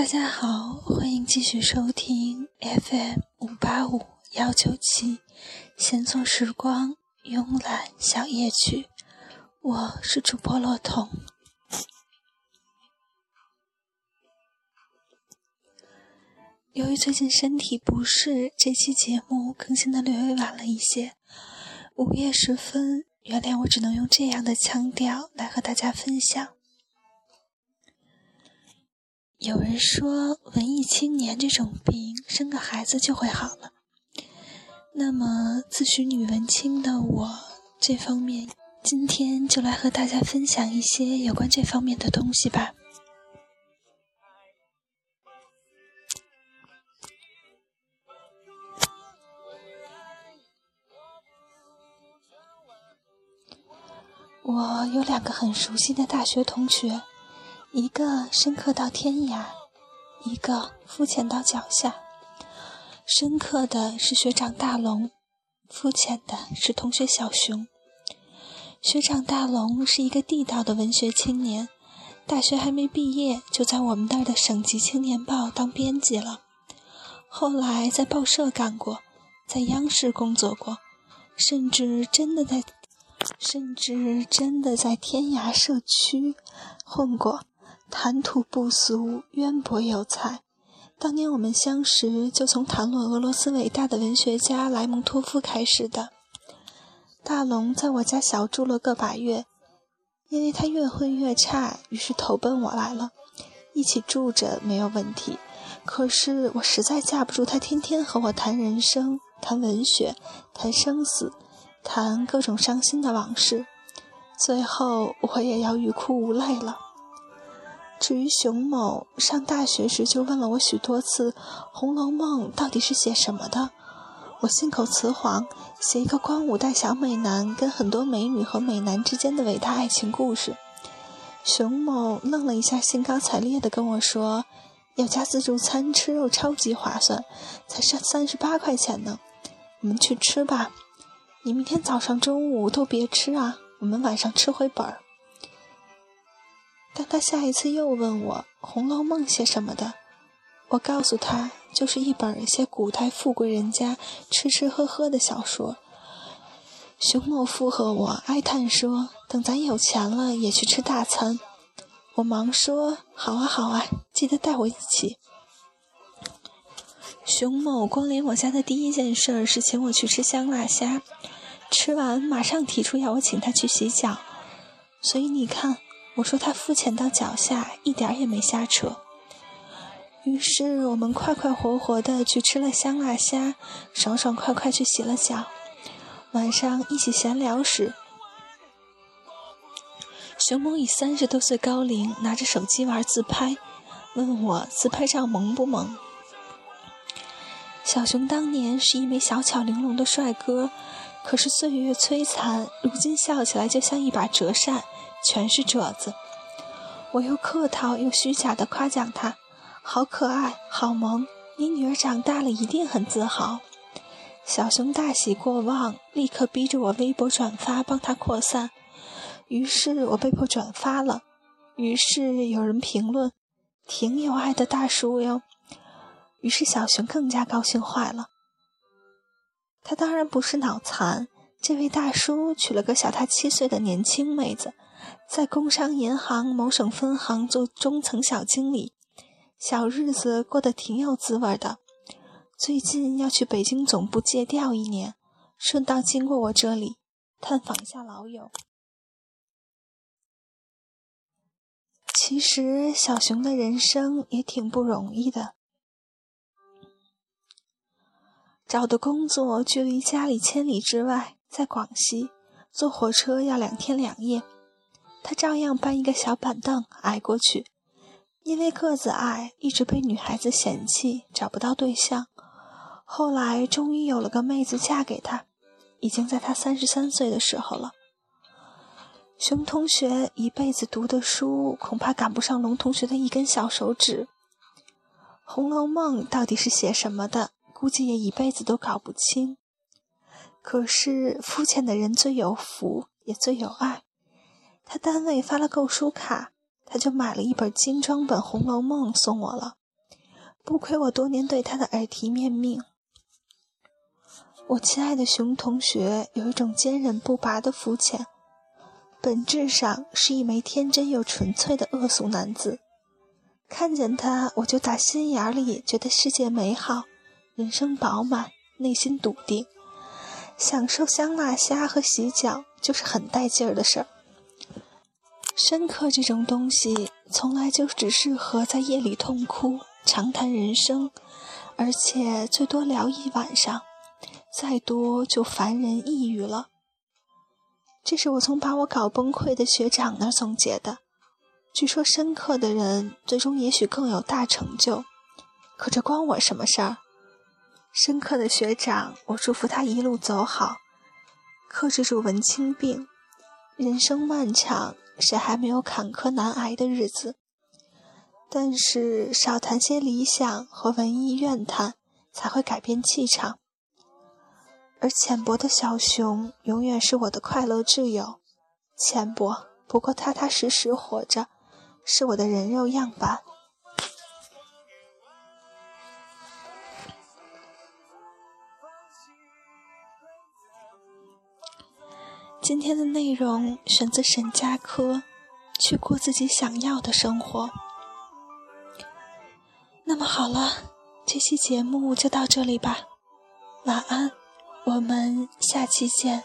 大家好，欢迎继续收听 FM 五八五幺九七，闲坐时光，慵懒小夜曲。我是主播洛彤。由于最近身体不适，这期节目更新的略微晚了一些。午夜时分，原谅我只能用这样的腔调来和大家分享。有人说，文艺青年这种病，生个孩子就会好了。那么，自诩女文青的我，这方面，今天就来和大家分享一些有关这方面的东西吧。我有两个很熟悉的大学同学，一个深刻到天涯，一个肤浅到脚下。深刻的是学长大龙，肤浅的是同学小熊。学长大龙是一个地道的文学青年，大学还没毕业就在我们那儿的省级青年报当编辑了，后来在报社干过，在央视工作过，甚至真的在。甚至真的在天涯社区混过，谈吐不俗，渊博有才。当年我们相识，就从谈论俄罗斯伟大的文学家莱蒙托夫开始的。大龙在我家小住了个把月，因为他越混越差，于是投奔我来了。一起住着没有问题，可是我实在架不住他天天和我谈人生、谈文学、谈生死。谈各种伤心的往事，最后我也要欲哭无泪了。至于熊某，上大学时就问了我许多次，《红楼梦》到底是写什么的？我信口雌黄，写一个光武带小美男跟很多美女和美男之间的伟大爱情故事。熊某愣了一下，兴高采烈地跟我说：“要加自助餐，吃肉超级划算，才三三十八块钱呢，我们去吃吧。”你明天早上、中午都别吃啊！我们晚上吃回本儿。当他下一次又问我《红楼梦》写什么的，我告诉他，就是一本写古代富贵人家吃吃喝喝的小说。熊某附和我，哀叹说：“等咱有钱了，也去吃大餐。”我忙说：“好啊，好啊，记得带我一起。”熊某光临我家的第一件事是请我去吃香辣虾，吃完马上提出要我请他去洗脚，所以你看，我说他肤浅到脚下，一点也没瞎扯。于是我们快快活活的去吃了香辣虾，爽爽快快去洗了脚。晚上一起闲聊时，熊某以三十多岁高龄拿着手机玩自拍，问我自拍照萌不萌。小熊当年是一枚小巧玲珑的帅哥，可是岁月摧残，如今笑起来就像一把折扇，全是褶子。我又客套又虚假的夸奖他，好可爱，好萌，你女儿长大了一定很自豪。小熊大喜过望，立刻逼着我微博转发帮他扩散，于是我被迫转发了。于是有人评论：“挺有爱的大叔哟。”于是小熊更加高兴坏了。他当然不是脑残，这位大叔娶了个小他七岁的年轻妹子，在工商银行某省分行做中层小经理，小日子过得挺有滋味的。最近要去北京总部借调一年，顺道经过我这里探访一下老友。其实小熊的人生也挺不容易的。找的工作距离家里千里之外，在广西，坐火车要两天两夜。他照样搬一个小板凳挨过去。因为个子矮，一直被女孩子嫌弃，找不到对象。后来终于有了个妹子嫁给他，已经在他三十三岁的时候了。熊同学一辈子读的书，恐怕赶不上龙同学的一根小手指。《红楼梦》到底是写什么的？估计也一辈子都搞不清。可是肤浅的人最有福，也最有爱。他单位发了购书卡，他就买了一本精装本《红楼梦》送我了。不亏我多年对他的耳提面命。我亲爱的熊同学有一种坚韧不拔的肤浅，本质上是一枚天真又纯粹的恶俗男子。看见他，我就打心眼里觉得世界美好，人生饱满，内心笃定。享受香辣虾和洗脚就是很带劲儿的事儿。深刻这种东西，从来就只适合在夜里痛哭、长谈人生，而且最多聊一晚上。再多就烦人抑郁了。这是我从把我搞崩溃的学长那儿总结的。据说深刻的人最终也许更有大成就，可这关我什么事儿？深刻的学长，我祝福他一路走好，克制住文青病。人生漫长，谁还没有坎坷难挨的日子？但是少谈些理想和文艺怨叹，才会改变气场。而浅薄的小熊永远是我的快乐挚友，浅薄不过踏踏实实活着，是我的人肉样板。今天的内容选择沈佳柯，《去过自己想要的生活》。那么好了，这期节目就到这里吧，晚安。我们下期见。